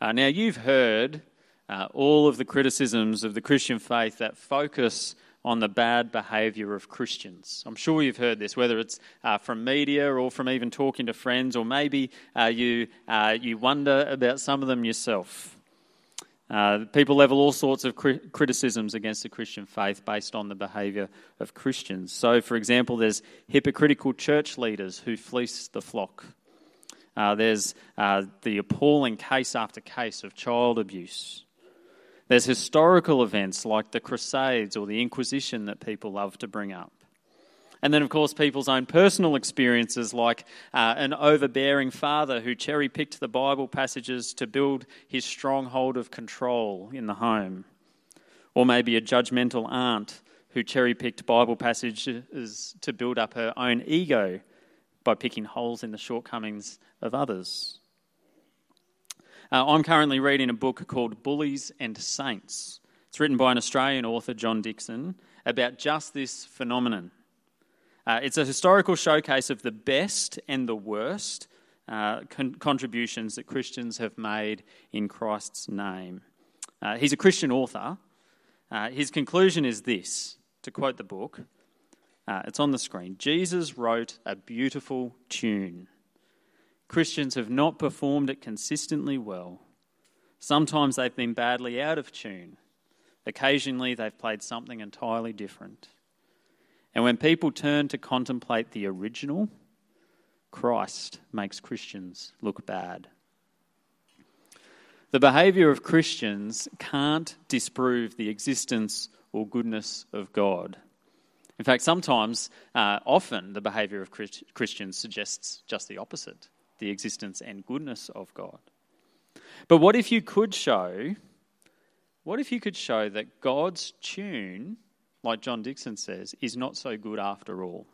Uh, now, you've heard uh, all of the criticisms of the Christian faith that focus on the bad behaviour of Christians. I'm sure you've heard this, whether it's uh, from media or from even talking to friends, or maybe uh, you, uh, you wonder about some of them yourself. Uh, people level all sorts of cri- criticisms against the Christian faith based on the behaviour of Christians. So, for example, there's hypocritical church leaders who fleece the flock. Uh, there's uh, the appalling case after case of child abuse. There's historical events like the Crusades or the Inquisition that people love to bring up. And then, of course, people's own personal experiences, like uh, an overbearing father who cherry picked the Bible passages to build his stronghold of control in the home. Or maybe a judgmental aunt who cherry picked Bible passages to build up her own ego by picking holes in the shortcomings of others. Uh, I'm currently reading a book called Bullies and Saints. It's written by an Australian author, John Dickson, about just this phenomenon. Uh, it's a historical showcase of the best and the worst uh, con- contributions that Christians have made in Christ's name. Uh, he's a Christian author. Uh, his conclusion is this to quote the book, uh, it's on the screen Jesus wrote a beautiful tune. Christians have not performed it consistently well. Sometimes they've been badly out of tune. Occasionally, they've played something entirely different. And when people turn to contemplate the original, Christ makes Christians look bad. The behaviour of Christians can't disprove the existence or goodness of God. In fact, sometimes, uh, often, the behaviour of Christians suggests just the opposite the existence and goodness of God. But what if you could show, what if you could show that God's tune like John Dickson says, is not so good after all?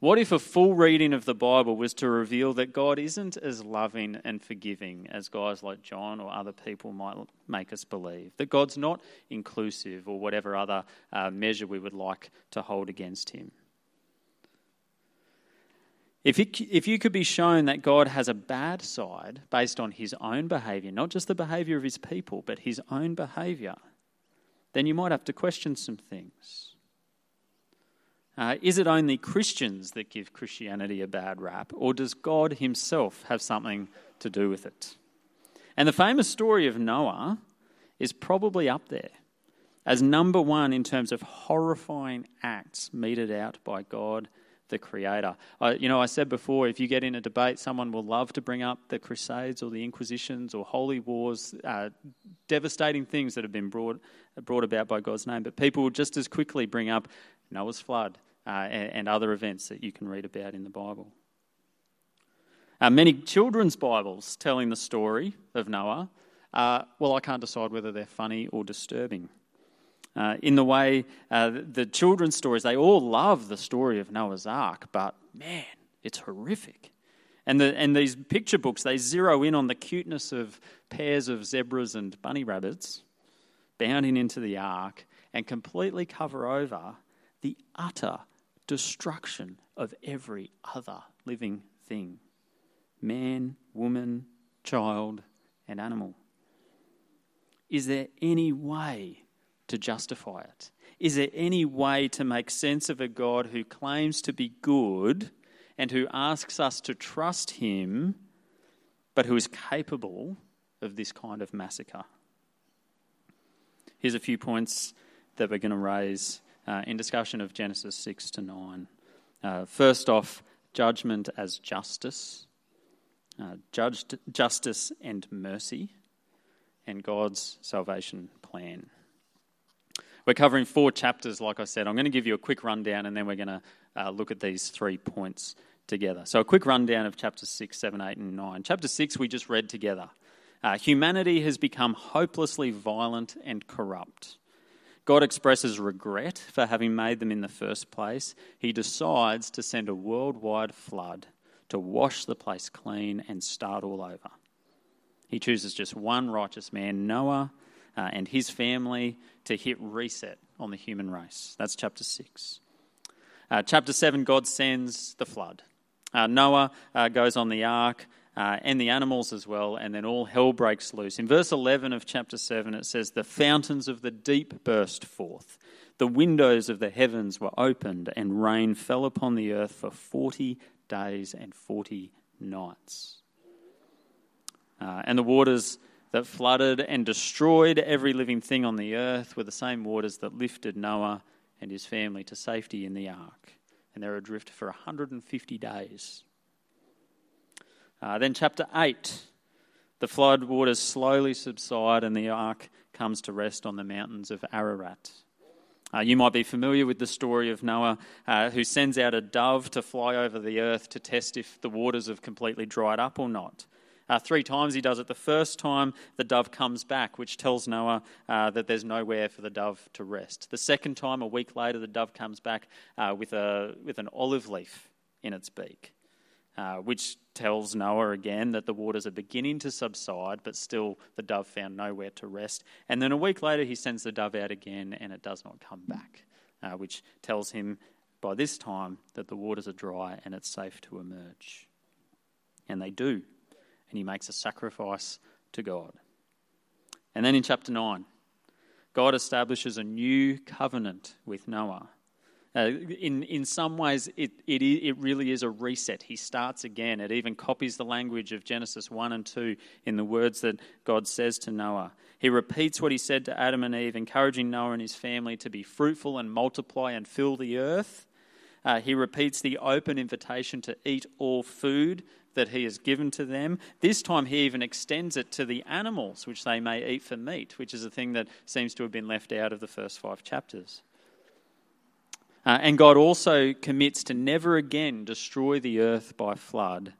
What if a full reading of the Bible was to reveal that God isn't as loving and forgiving as guys like John or other people might make us believe? That God's not inclusive or whatever other uh, measure we would like to hold against him? If, it, if you could be shown that God has a bad side based on his own behaviour, not just the behaviour of his people, but his own behaviour, then you might have to question some things. Uh, is it only Christians that give Christianity a bad rap, or does God himself have something to do with it? And the famous story of Noah is probably up there as number one in terms of horrifying acts meted out by God the Creator. You know, I said before, if you get in a debate, someone will love to bring up the Crusades or the Inquisitions or holy wars, uh, devastating things that have been brought, brought about by God's name. But people will just as quickly bring up Noah's flood uh, and, and, other events that you can read about in the Bible. Uh, many children's Bibles telling the story of Noah, uh, well, I can't decide whether they're funny or disturbing. Uh, in the way uh, the children's stories, they all love the story of Noah's Ark, but man, it's horrific. And, the, and these picture books, they zero in on the cuteness of pairs of zebras and bunny rabbits bounding into the ark and completely cover over the utter destruction of every other living thing man, woman, child, and animal. Is there any way to justify it? Is there any way to make sense of a God who claims to be good and who asks us to trust him, but who is capable of this kind of massacre? Here's a few points that we're going to raise uh, in discussion of Genesis 6 to 9. Uh, first off, judgment as justice, uh, judged, justice and mercy, and God's salvation plan. We're covering four chapters, like I said. I'm going to give you a quick rundown and then we're going to uh, look at these three points together. So, a quick rundown of chapters 6, 7, 8, and 9. Chapter 6, we just read together. Uh, humanity has become hopelessly violent and corrupt. God expresses regret for having made them in the first place. He decides to send a worldwide flood to wash the place clean and start all over. He chooses just one righteous man, Noah, uh, and his family to hit reset on the human race. That's chapter 6. Uh, chapter 7, God sends the flood. Uh, Noah uh, goes on the ark. Uh, and the animals as well, and then all hell breaks loose. In verse 11 of chapter 7, it says, The fountains of the deep burst forth, the windows of the heavens were opened, and rain fell upon the earth for 40 days and 40 nights. Uh, and the waters that flooded and destroyed every living thing on the earth were the same waters that lifted Noah and his family to safety in the ark. And they were adrift for 150 days. Uh, then, chapter 8 the flood waters slowly subside, and the ark comes to rest on the mountains of Ararat. Uh, you might be familiar with the story of Noah, uh, who sends out a dove to fly over the earth to test if the waters have completely dried up or not. Uh, three times he does it. The first time, the dove comes back, which tells Noah uh, that there's nowhere for the dove to rest. The second time, a week later, the dove comes back uh, with, a, with an olive leaf in its beak, uh, which tells Noah again that the waters are beginning to subside, but still the dove found nowhere to rest. And then a week later, he sends the dove out again, and it does not come back, uh, which tells him by this time that the waters are dry and it's safe to emerge. And they do and he makes a sacrifice to God. And then in chapter 9, God establishes a new covenant with Noah. Uh, in, in some ways, it, it, it really is a reset. He starts again. It even copies the language of Genesis 1 and 2 in the words that God says to Noah. He repeats what he said to Adam and Eve, encouraging Noah and his family to be fruitful and multiply and fill the earth. Uh, he repeats the open invitation to eat all food that he has given to them. This time he even extends it to the animals, which they may eat for meat, which is a thing that seems to have been left out of the first five chapters. Uh, and God also commits to never again destroy the earth by flood.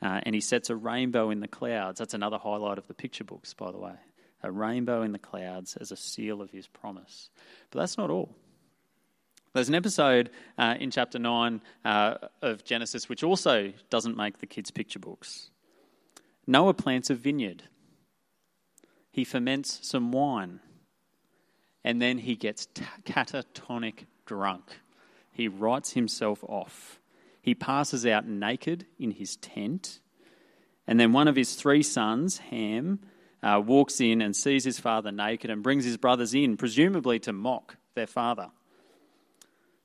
Uh, and he sets a rainbow in the clouds. That's another highlight of the picture books, by the way. A rainbow in the clouds as a seal of his promise. But that's not all. There's an episode uh, in chapter 9 uh, of Genesis which also doesn't make the kids' picture books. Noah plants a vineyard, he ferments some wine, and then he gets t- catatonic drunk. He writes himself off. He passes out naked in his tent, and then one of his three sons, Ham, uh, walks in and sees his father naked and brings his brothers in, presumably to mock their father.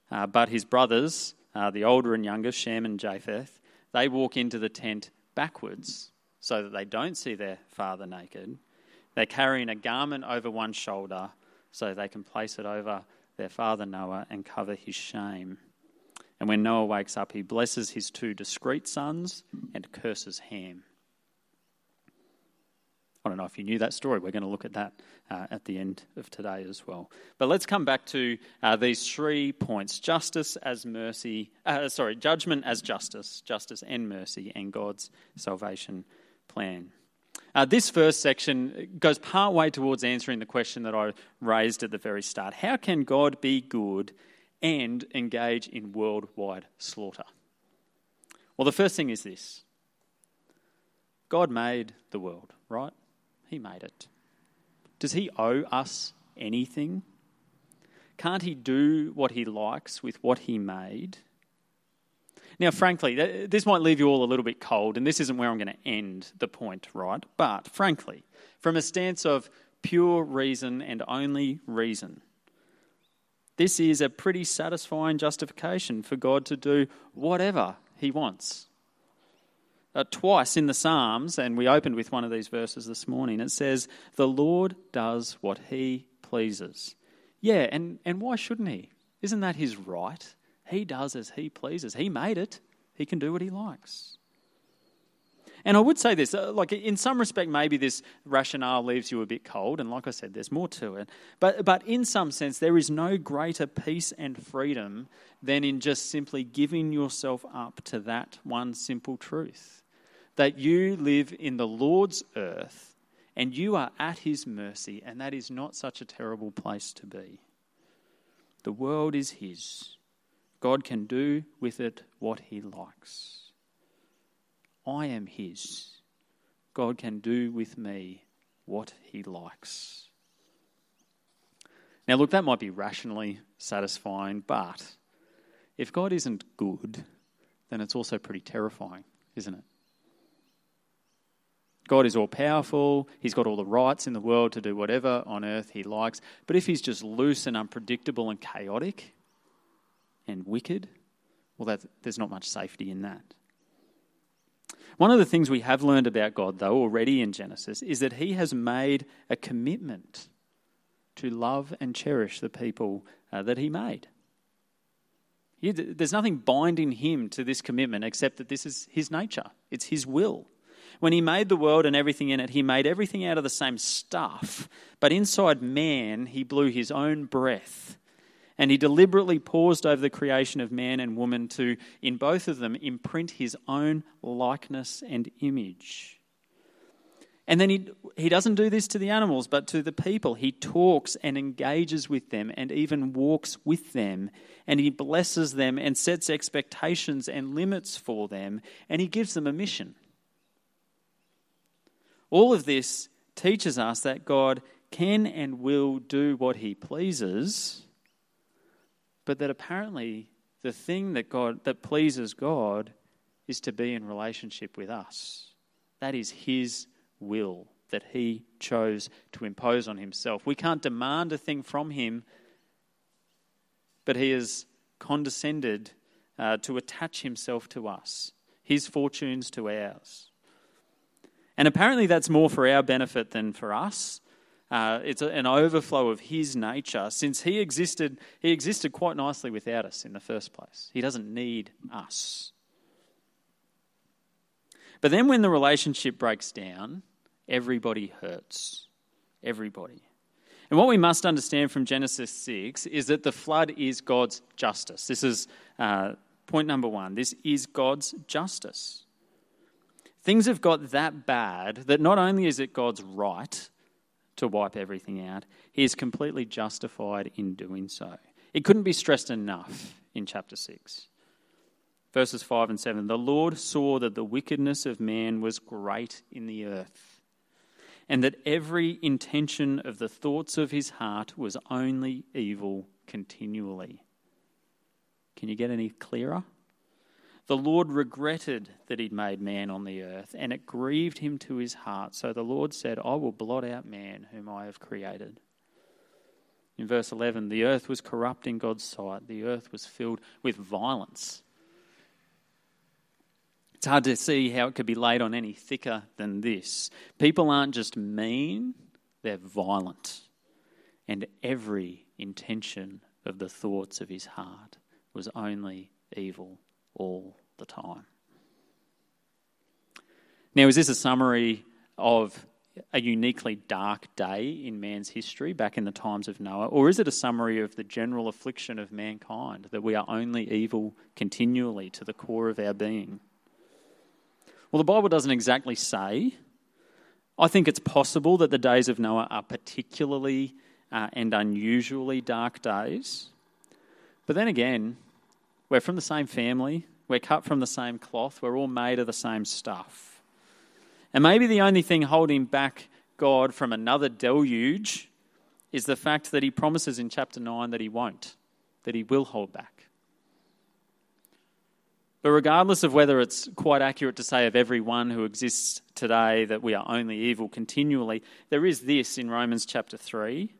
Uh, but his brothers, uh, the older and younger, Shem and Japheth, they walk into the tent backwards so that they don't see their father naked. They're carrying a garment over one shoulder so they can place it over their father Noah and cover his shame. And when Noah wakes up, he blesses his two discreet sons and curses Ham. I don't know if you knew that story. We're going to look at that uh, at the end of today as well. But let's come back to uh, these three points justice as mercy, uh, sorry, judgment as justice, justice and mercy, and God's salvation plan. Uh, this first section goes part way towards answering the question that I raised at the very start How can God be good and engage in worldwide slaughter? Well, the first thing is this God made the world, right? He made it. Does he owe us anything? Can't he do what he likes with what he made? Now, frankly, this might leave you all a little bit cold, and this isn't where I'm going to end the point, right? But frankly, from a stance of pure reason and only reason, this is a pretty satisfying justification for God to do whatever he wants uh, twice in the Psalms, and we opened with one of these verses this morning, it says, The Lord does what he pleases. Yeah, and, and why shouldn't he? Isn't that his right? He does as he pleases. He made it, he can do what he likes. And I would say this, uh, like in some respect, maybe this rationale leaves you a bit cold, and like I said, there's more to it. But, but in some sense, there is no greater peace and freedom than in just simply giving yourself up to that one simple truth that you live in the Lord's earth and you are at his mercy, and that is not such a terrible place to be. The world is his. God can do with it what he likes. I am his. God can do with me what he likes. Now, look, that might be rationally satisfying, but if God isn't good, then it's also pretty terrifying, isn't it? God is all powerful, He's got all the rights in the world to do whatever on earth He likes. But if He's just loose and unpredictable and chaotic and wicked, well, that, there's not much safety in that. One of the things we have learned about God, though, already in Genesis, is that He has made a commitment to love and cherish the people uh, that He made. He, there's nothing binding Him to this commitment except that this is His nature, it's His will. When he made the world and everything in it, he made everything out of the same stuff. But inside man, he blew his own breath. And he deliberately paused over the creation of man and woman to, in both of them, imprint his own likeness and image. And then he, he doesn't do this to the animals, but to the people. He talks and engages with them and even walks with them. And he blesses them and sets expectations and limits for them. And he gives them a mission. All of this teaches us that God can and will do what he pleases, but that apparently the thing that God that pleases God is to be in relationship with us. That is his will that he chose to impose on himself. We can't demand a thing from him, but he has condescended uh, to attach himself to us, his fortunes to ours. And apparently, that's more for our benefit than for us. Uh, it's an overflow of his nature. Since he existed he existed quite nicely without us in the first place. He doesn't need us. But then when the relationship breaks down everybody hurts. Everybody. And what we must understand from genesis 6 is that the flood is god's justice. This is uh, point number one. This is god's justice. Things have got that bad that not only is it God's right to wipe everything out, He is completely justified in doing so. It couldn't be stressed enough in chapter 6. Verses 5 and 7 The Lord saw that the wickedness of man was great in the earth, and that every intention of the thoughts of his heart was only evil continually. Can you get any clearer? The Lord regretted that he'd made man on the earth, and it grieved him to his heart. So the Lord said, I will blot out man whom I have created. In verse 11, the earth was corrupt in God's sight, the earth was filled with violence. It's hard to see how it could be laid on any thicker than this. People aren't just mean, they're violent. And every intention of the thoughts of his heart was only evil all the time. Now, is this a summary of a uniquely dark day in man's history back in the times of Noah, or is it a summary of the general affliction of mankind that we are only evil continually to the core of our being? Well, the Bible doesn't exactly say. I think it's possible that the days of Noah are particularly uh, and unusually dark days. But then again, we're from the same family, we're cut from the same cloth, we're all made of the same stuff. And maybe the only thing holding back God from another deluge is the fact that he promises in chapter 9 that he won't, that he will hold back. But regardless of whether it's quite accurate to say of everyone who exists today that we are only evil continually, there is this in Romans chapter 3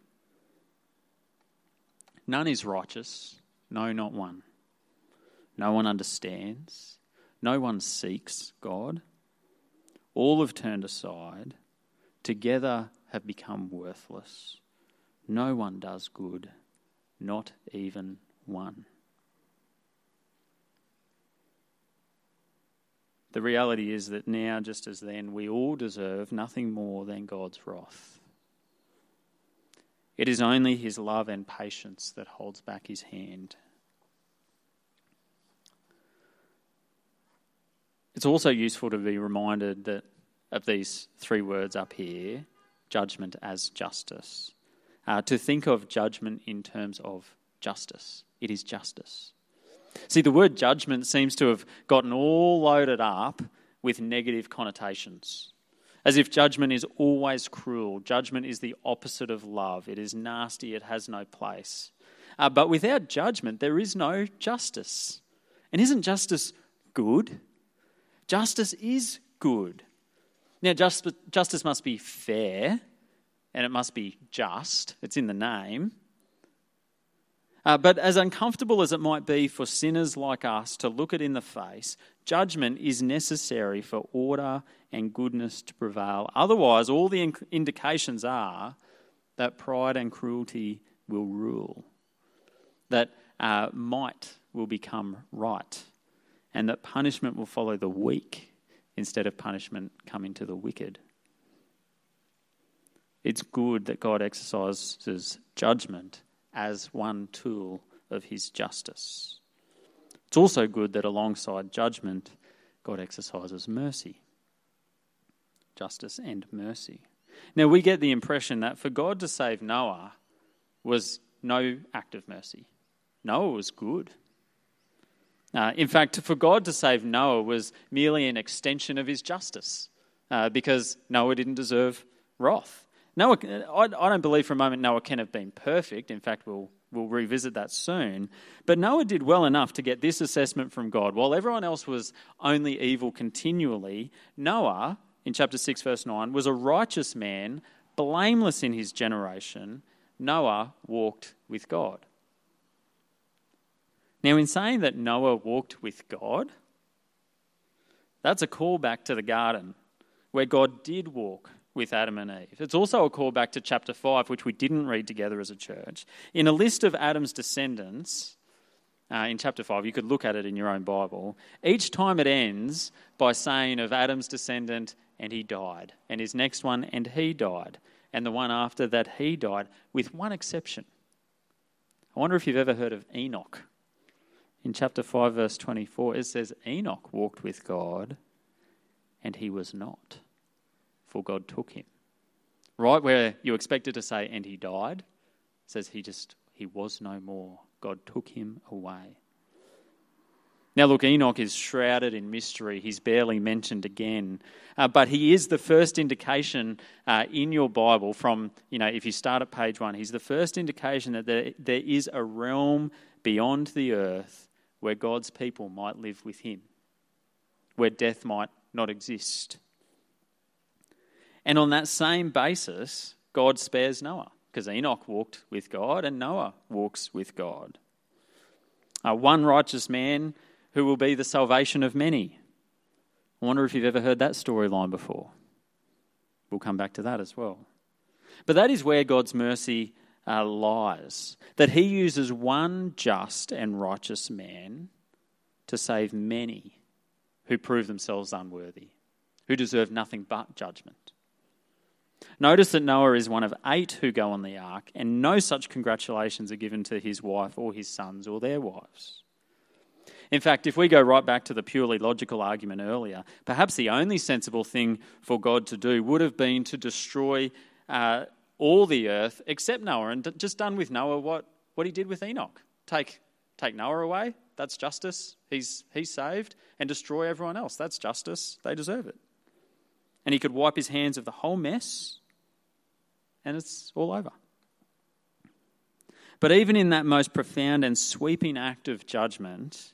None is righteous, no, not one. No one understands. No one seeks God. All have turned aside. Together have become worthless. No one does good, not even one. The reality is that now, just as then, we all deserve nothing more than God's wrath. It is only His love and patience that holds back His hand. It's also useful to be reminded that of these three words up here judgment as justice. Uh, to think of judgment in terms of justice. It is justice. See, the word judgment seems to have gotten all loaded up with negative connotations. As if judgment is always cruel. Judgment is the opposite of love. It is nasty. It has no place. Uh, but without judgment, there is no justice. And isn't justice good? Justice is good. Now, justice must be fair and it must be just. It's in the name. Uh, but as uncomfortable as it might be for sinners like us to look it in the face, judgment is necessary for order and goodness to prevail. Otherwise, all the indications are that pride and cruelty will rule, that uh, might will become right, and that punishment will follow the weak instead of punishment coming to the wicked. It's good that God exercises judgment as one tool of his justice. It's also good that alongside judgment, God exercises mercy. Justice and mercy. Now, we get the impression that for God to save Noah was no act of mercy. Noah was good. Uh, in fact, for God to save Noah was merely an extension of his justice uh, because Noah didn't deserve wrath. Noah, I, I don't believe for a moment Noah can have been perfect. In fact, we'll, we'll revisit that soon. But Noah did well enough to get this assessment from God. While everyone else was only evil continually, Noah, in chapter 6, verse 9, was a righteous man, blameless in his generation. Noah walked with God. Now, in saying that Noah walked with God, that's a callback to the garden where God did walk with Adam and Eve. It's also a callback to chapter 5, which we didn't read together as a church. In a list of Adam's descendants, uh, in chapter 5, you could look at it in your own Bible. Each time it ends by saying of Adam's descendant, and he died, and his next one, and he died, and the one after that, he died, with one exception. I wonder if you've ever heard of Enoch. In chapter 5, verse 24, it says, Enoch walked with God, and he was not for God took him. Right where you expected to say, and he died, says he just, he was no more. God took him away. Now, look, Enoch is shrouded in mystery. He's barely mentioned again. Uh, but he is the first indication uh, in your Bible from, you know, if you start at page one, he's the first indication that there, there is a realm beyond the earth where God's people might live with him, where death might not exist. And on that same basis, God spares Noah because Enoch walked with God and Noah walks with God. Uh, one righteous man who will be the salvation of many. I wonder if you've ever heard that storyline before. We'll come back to that as well. But that is where God's mercy uh, lies that He uses one just and righteous man to save many who prove themselves unworthy, who deserve nothing but judgment. Notice that Noah is one of eight who go on the ark, and no such congratulations are given to his wife or his sons or their wives. In fact, if we go right back to the purely logical argument earlier, perhaps the only sensible thing for God to do would have been to destroy uh, all the earth except Noah, and just done with Noah what, what he did with Enoch. Take, take Noah away, that's justice, he's, he's saved, and destroy everyone else, that's justice, they deserve it and he could wipe his hands of the whole mess, and it's all over. But even in that most profound and sweeping act of judgment,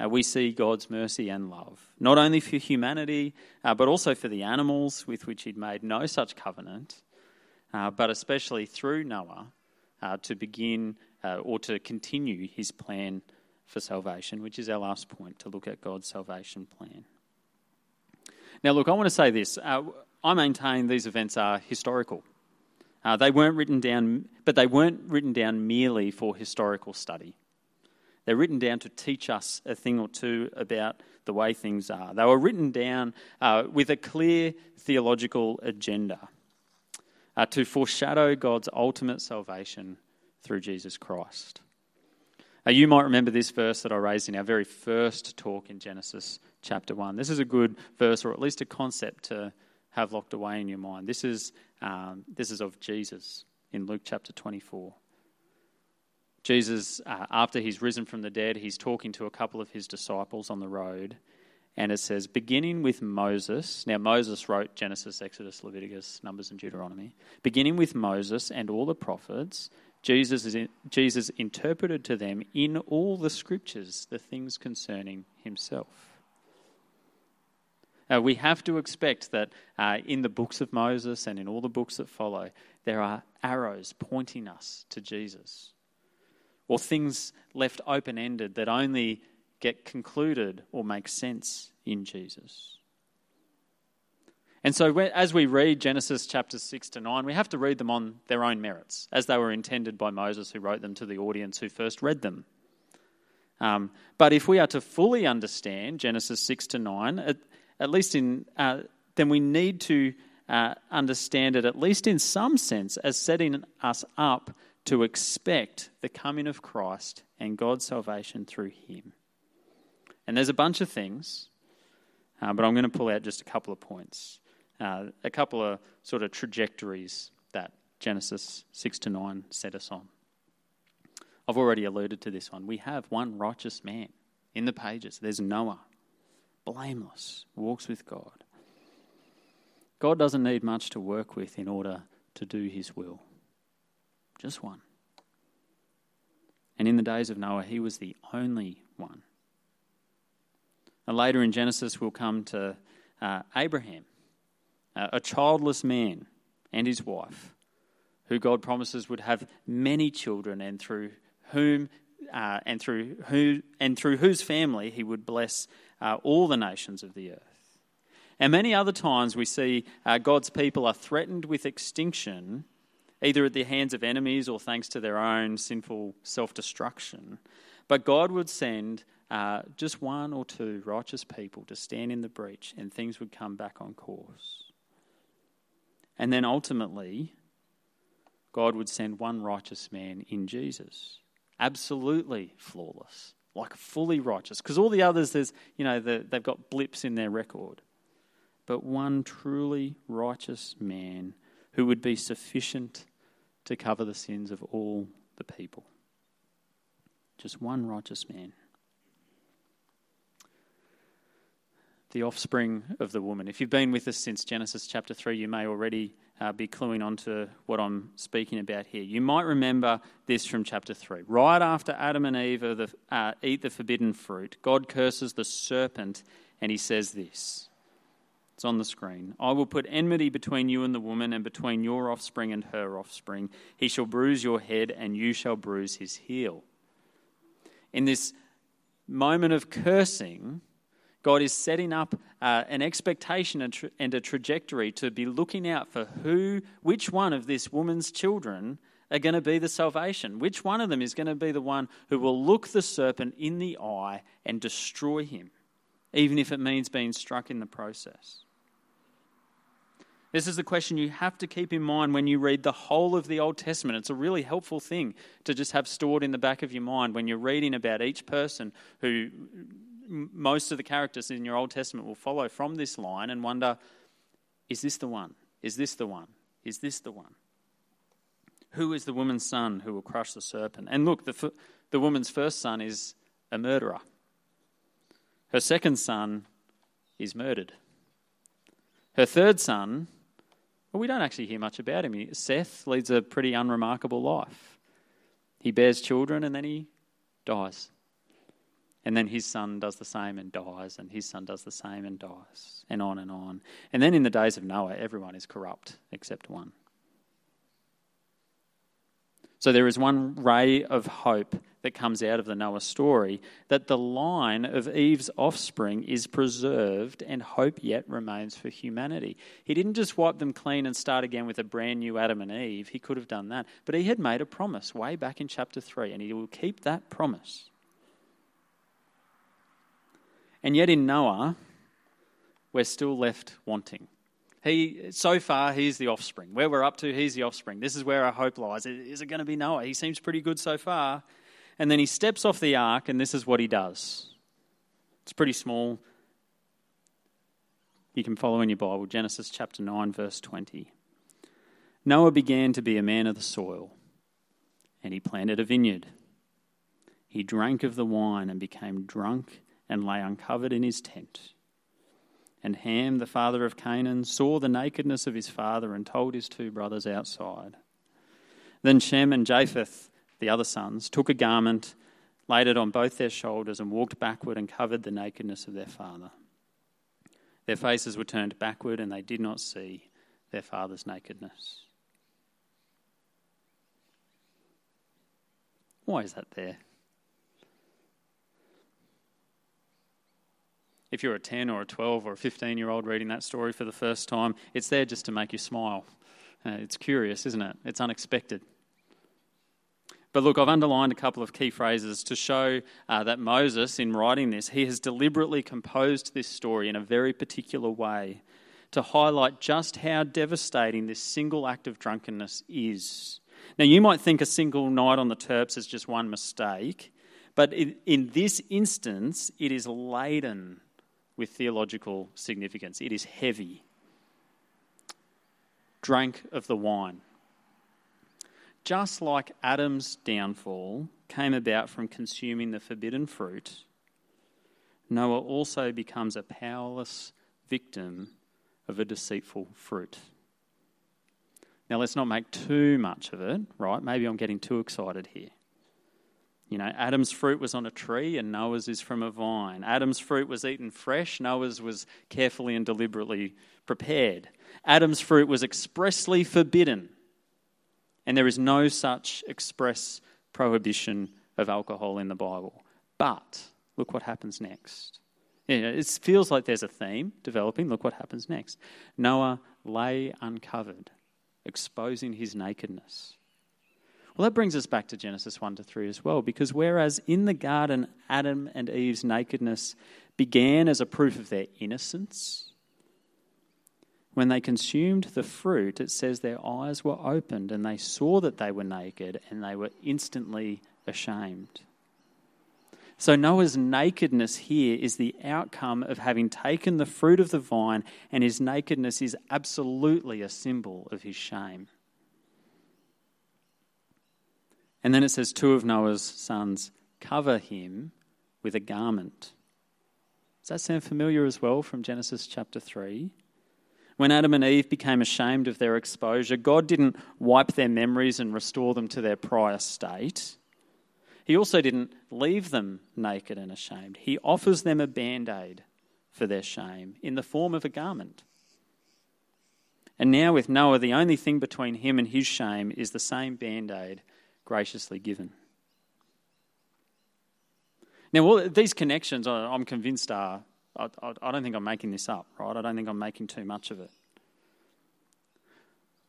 uh, we see God's mercy and love, not only for humanity, uh, but also for the animals with which He'd made no such covenant, uh, but especially through Noah uh, to begin uh, or to continue His plan for salvation, which is our last point to look at God's salvation plan. Now, look, I want to say this. Uh, I maintain these events are historical. Uh, they weren't written down, but they weren't written down merely for historical study. They're written down to teach us a thing or two about the way things are. They were written down uh, with a clear theological agenda uh, to foreshadow God's ultimate salvation through Jesus Christ. You might remember this verse that I raised in our very first talk in Genesis chapter 1. This is a good verse, or at least a concept to have locked away in your mind. This is, um, this is of Jesus in Luke chapter 24. Jesus, uh, after he's risen from the dead, he's talking to a couple of his disciples on the road. And it says, beginning with Moses. Now, Moses wrote Genesis, Exodus, Leviticus, Numbers, and Deuteronomy. Beginning with Moses and all the prophets, Jesus, is in, Jesus interpreted to them in all the scriptures the things concerning himself. Uh, we have to expect that uh, in the books of Moses and in all the books that follow, there are arrows pointing us to Jesus, or things left open ended that only get concluded or make sense in Jesus. And so, as we read Genesis chapters 6 to 9, we have to read them on their own merits, as they were intended by Moses, who wrote them to the audience who first read them. Um, but if we are to fully understand Genesis 6 to 9, at, at least in, uh, then we need to uh, understand it, at least in some sense, as setting us up to expect the coming of Christ and God's salvation through Him. And there's a bunch of things, uh, but I'm going to pull out just a couple of points, uh, a couple of sort of trajectories that Genesis 6 to 9 set us on. I've already alluded to this one. We have one righteous man in the pages. There's Noah, blameless, walks with God. God doesn't need much to work with in order to do his will. Just one. And in the days of Noah, he was the only one. And later in Genesis, we'll come to uh, Abraham, uh, a childless man and his wife, who God promises would have many children and through whom uh, and through who and through whose family he would bless uh, all the nations of the earth. And many other times we see uh, God's people are threatened with extinction, either at the hands of enemies or thanks to their own sinful self destruction. But God would send uh, just one or two righteous people to stand in the breach and things would come back on course. And then ultimately, God would send one righteous man in Jesus absolutely flawless, like fully righteous. Because all the others, there's, you know, the, they've got blips in their record. But one truly righteous man who would be sufficient to cover the sins of all the people. Just one righteous man. The offspring of the woman. If you've been with us since Genesis chapter 3, you may already uh, be cluing on to what I'm speaking about here. You might remember this from chapter 3. Right after Adam and Eve the, uh, eat the forbidden fruit, God curses the serpent and he says this. It's on the screen. I will put enmity between you and the woman, and between your offspring and her offspring. He shall bruise your head, and you shall bruise his heel. In this moment of cursing, God is setting up uh, an expectation and, tra- and a trajectory to be looking out for who, which one of this woman's children are going to be the salvation. Which one of them is going to be the one who will look the serpent in the eye and destroy him, even if it means being struck in the process. This is the question you have to keep in mind when you read the whole of the Old Testament. It's a really helpful thing to just have stored in the back of your mind when you're reading about each person who most of the characters in your Old Testament will follow from this line and wonder is this the one? Is this the one? Is this the one? Who is the woman's son who will crush the serpent? And look, the, the woman's first son is a murderer. Her second son is murdered. Her third son, well, we don't actually hear much about him. Seth leads a pretty unremarkable life. He bears children and then he dies. And then his son does the same and dies, and his son does the same and dies, and on and on. And then in the days of Noah, everyone is corrupt except one. So there is one ray of hope that comes out of the Noah story that the line of Eve's offspring is preserved and hope yet remains for humanity. He didn't just wipe them clean and start again with a brand new Adam and Eve. He could have done that. But he had made a promise way back in chapter 3, and he will keep that promise. And yet in Noah, we're still left wanting. He, so far, he's the offspring. Where we're up to, he's the offspring. This is where our hope lies. Is it going to be Noah? He seems pretty good so far. And then he steps off the ark, and this is what he does. It's pretty small. You can follow in your Bible, Genesis chapter 9, verse 20. Noah began to be a man of the soil, and he planted a vineyard. He drank of the wine and became drunk and lay uncovered in his tent. And Ham, the father of Canaan, saw the nakedness of his father and told his two brothers outside. Then Shem and Japheth, the other sons, took a garment, laid it on both their shoulders, and walked backward and covered the nakedness of their father. Their faces were turned backward, and they did not see their father's nakedness. Why is that there? If you're a 10 or a 12 or a 15 year old reading that story for the first time, it's there just to make you smile. Uh, it's curious, isn't it? It's unexpected. But look, I've underlined a couple of key phrases to show uh, that Moses, in writing this, he has deliberately composed this story in a very particular way to highlight just how devastating this single act of drunkenness is. Now, you might think a single night on the Terps is just one mistake, but in, in this instance, it is laden with theological significance. It is heavy. Drank of the wine. Just like Adam's downfall came about from consuming the forbidden fruit, Noah also becomes a powerless victim of a deceitful fruit. Now, let's not make too much of it, right? Maybe I'm getting too excited here. You know, Adam's fruit was on a tree and Noah's is from a vine. Adam's fruit was eaten fresh, Noah's was carefully and deliberately prepared. Adam's fruit was expressly forbidden, and there is no such express prohibition of alcohol in the Bible. But look what happens next. it feels like there's a theme developing. Look what happens next. Noah lay uncovered, exposing his nakedness. Well, that brings us back to Genesis 1 to 3 as well, because whereas in the garden, Adam and Eve's nakedness began as a proof of their innocence, when they consumed the fruit, it says their eyes were opened and they saw that they were naked and they were instantly ashamed. So Noah's nakedness here is the outcome of having taken the fruit of the vine, and his nakedness is absolutely a symbol of his shame. And then it says, Two of Noah's sons cover him with a garment. Does that sound familiar as well from Genesis chapter 3? When Adam and Eve became ashamed of their exposure, God didn't wipe their memories and restore them to their prior state. He also didn't leave them naked and ashamed. He offers them a band aid for their shame in the form of a garment. And now, with Noah, the only thing between him and his shame is the same band aid graciously given. Now, all these connections, I'm convinced, are. I, I don't think I'm making this up, right? I don't think I'm making too much of it.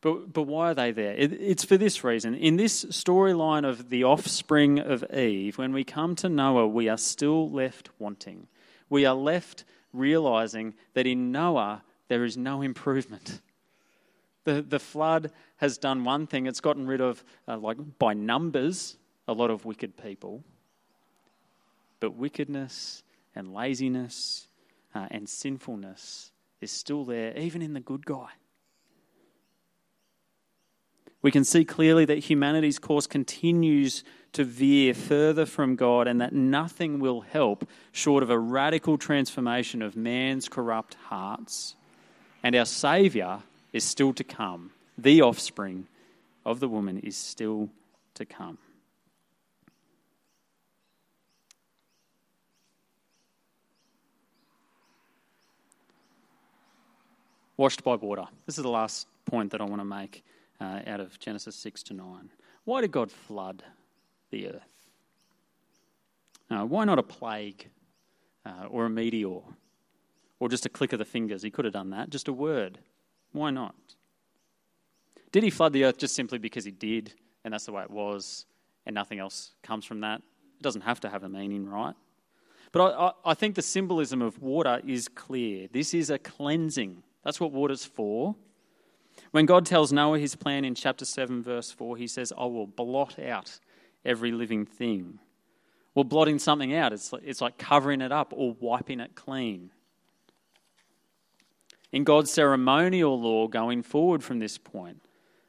But, but why are they there? It, it's for this reason. In this storyline of the offspring of Eve, when we come to Noah, we are still left wanting. We are left realizing that in Noah, there is no improvement. The, the flood has done one thing it's gotten rid of, uh, like by numbers, a lot of wicked people. But wickedness and laziness uh, and sinfulness is still there, even in the good guy. We can see clearly that humanity's course continues to veer further from God and that nothing will help short of a radical transformation of man's corrupt hearts. And our Saviour is still to come. The offspring of the woman is still to come. Washed by water. This is the last point that I want to make uh, out of Genesis 6 to 9. Why did God flood the earth? Uh, why not a plague uh, or a meteor or just a click of the fingers? He could have done that, just a word. Why not? Did he flood the earth just simply because he did, and that's the way it was, and nothing else comes from that? It doesn't have to have a meaning, right? But I, I, think the symbolism of water is clear. This is a cleansing. That's what water's for. When God tells Noah his plan in chapter 7, verse 4, he says, I will blot out every living thing. Well, blotting something out, it's it's like covering it up or wiping it clean in God's ceremonial law going forward from this point.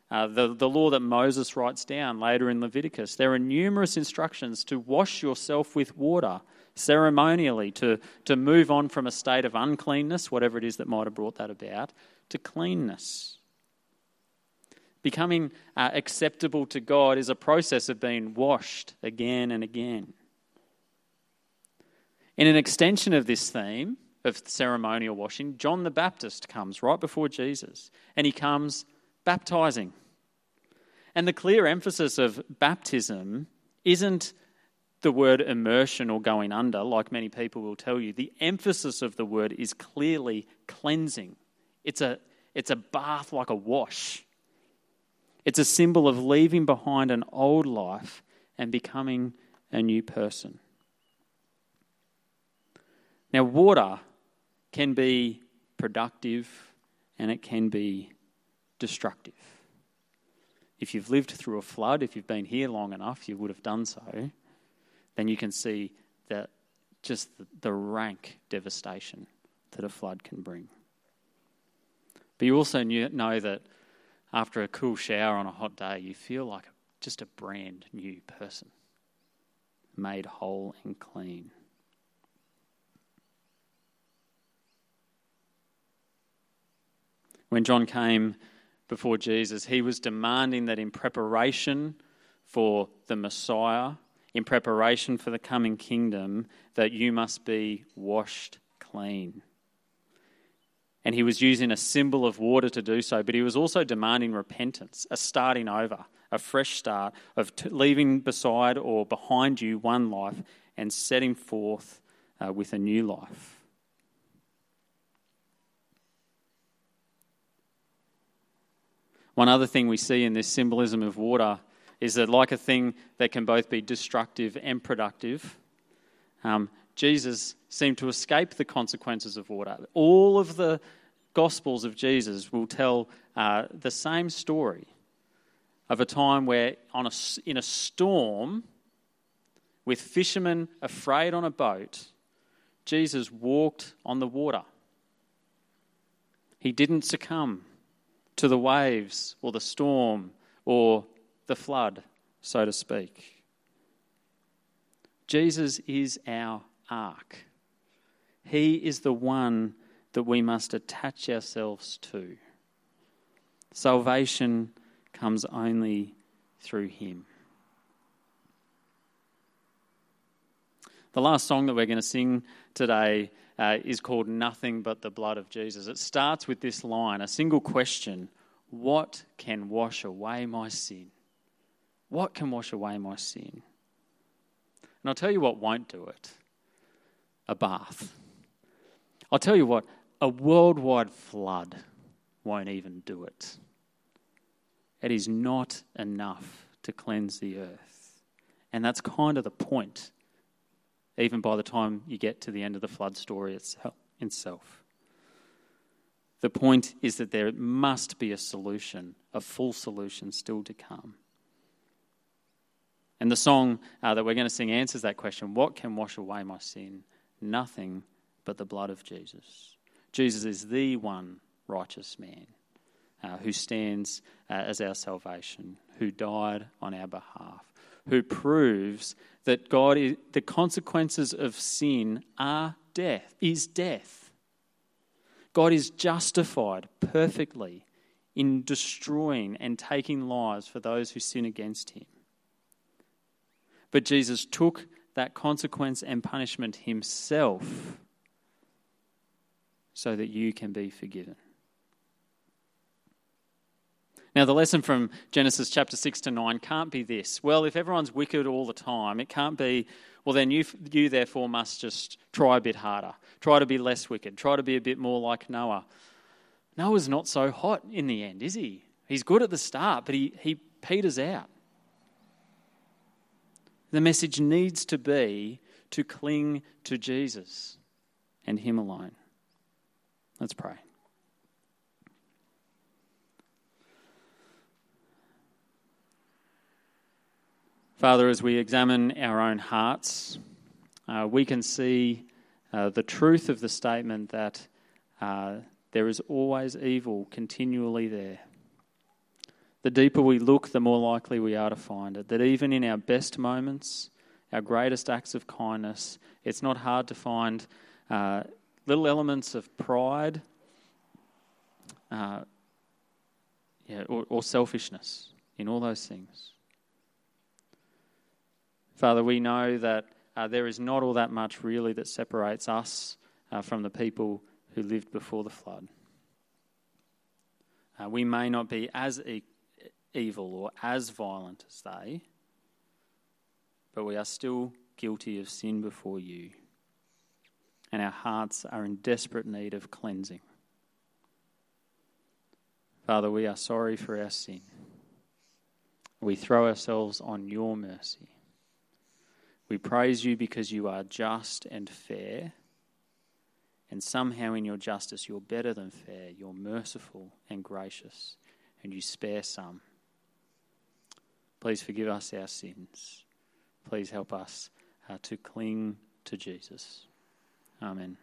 Uh, the, the law that Moses writes down later in Leviticus, there are numerous instructions to wash yourself with water ceremonially, to, to move on from a state of uncleanness, whatever it is that might have brought that about, to cleanness. Becoming uh, acceptable to God is a process of being washed again and again. In an extension of this theme, of ceremonial washing, John the Baptist comes right before Jesus, and he comes baptizing. And the clear emphasis of baptism isn't the word immersion or going under, like many people will tell you. The emphasis of the word is clearly cleansing. It's a, it's a bath like a wash. It's a symbol of leaving behind an old life and becoming a new person. Now, water can be productive and it can be destructive. If you've lived through a flood, if you've been here long enough, you would have done so, then you can see that just the rank devastation that a flood can bring. But you also know that after a cool shower on a hot day, you feel like just a brand new person, made whole and clean. When John came before Jesus, he was demanding that in preparation for the Messiah, in preparation for the coming kingdom, that you must be washed clean. And he was using a symbol of water to do so, but he was also demanding repentance, a starting over, a fresh start of t- leaving beside or behind you one life and setting forth uh, with a new life. One other thing we see in this symbolism of water is that, like a thing that can both be destructive and productive, um, Jesus seemed to escape the consequences of water. All of the Gospels of Jesus will tell uh, the same story of a time where, on a, in a storm, with fishermen afraid on a boat, Jesus walked on the water. He didn't succumb to the waves or the storm or the flood, so to speak. Jesus is our ark. He is the one that we must attach ourselves to. Salvation comes only through Him. The last song that we're going to sing today uh, is called Nothing But the Blood of Jesus. It starts with this line, a single question What can wash away my sin? What can wash away my sin? And I'll tell you what won't do it a bath. I'll tell you what, a worldwide flood won't even do it. It is not enough to cleanse the earth. And that's kind of the point even by the time you get to the end of the flood story itself. The point is that there must be a solution, a full solution still to come. And the song uh, that we're going to sing answers that question What can wash away my sin? Nothing but the blood of Jesus. Jesus is the one righteous man uh, who stands uh, as our salvation, who died on our behalf, who proves that God is, the consequences of sin are death, is death. God is justified perfectly in destroying and taking lives for those who sin against him. But Jesus took that consequence and punishment himself so that you can be forgiven. Now, the lesson from Genesis chapter 6 to 9 can't be this. Well, if everyone's wicked all the time, it can't be, well, then you, you therefore must just try a bit harder. Try to be less wicked. Try to be a bit more like Noah. Noah's not so hot in the end, is he? He's good at the start, but he, he peters out. The message needs to be to cling to Jesus and Him alone. Let's pray. Father, as we examine our own hearts, uh, we can see uh, the truth of the statement that uh, there is always evil continually there. The deeper we look, the more likely we are to find it. That even in our best moments, our greatest acts of kindness, it's not hard to find uh, little elements of pride uh, yeah, or, or selfishness in all those things. Father, we know that uh, there is not all that much really that separates us uh, from the people who lived before the flood. Uh, we may not be as e- evil or as violent as they, but we are still guilty of sin before you, and our hearts are in desperate need of cleansing. Father, we are sorry for our sin. We throw ourselves on your mercy. We praise you because you are just and fair. And somehow, in your justice, you're better than fair. You're merciful and gracious, and you spare some. Please forgive us our sins. Please help us uh, to cling to Jesus. Amen.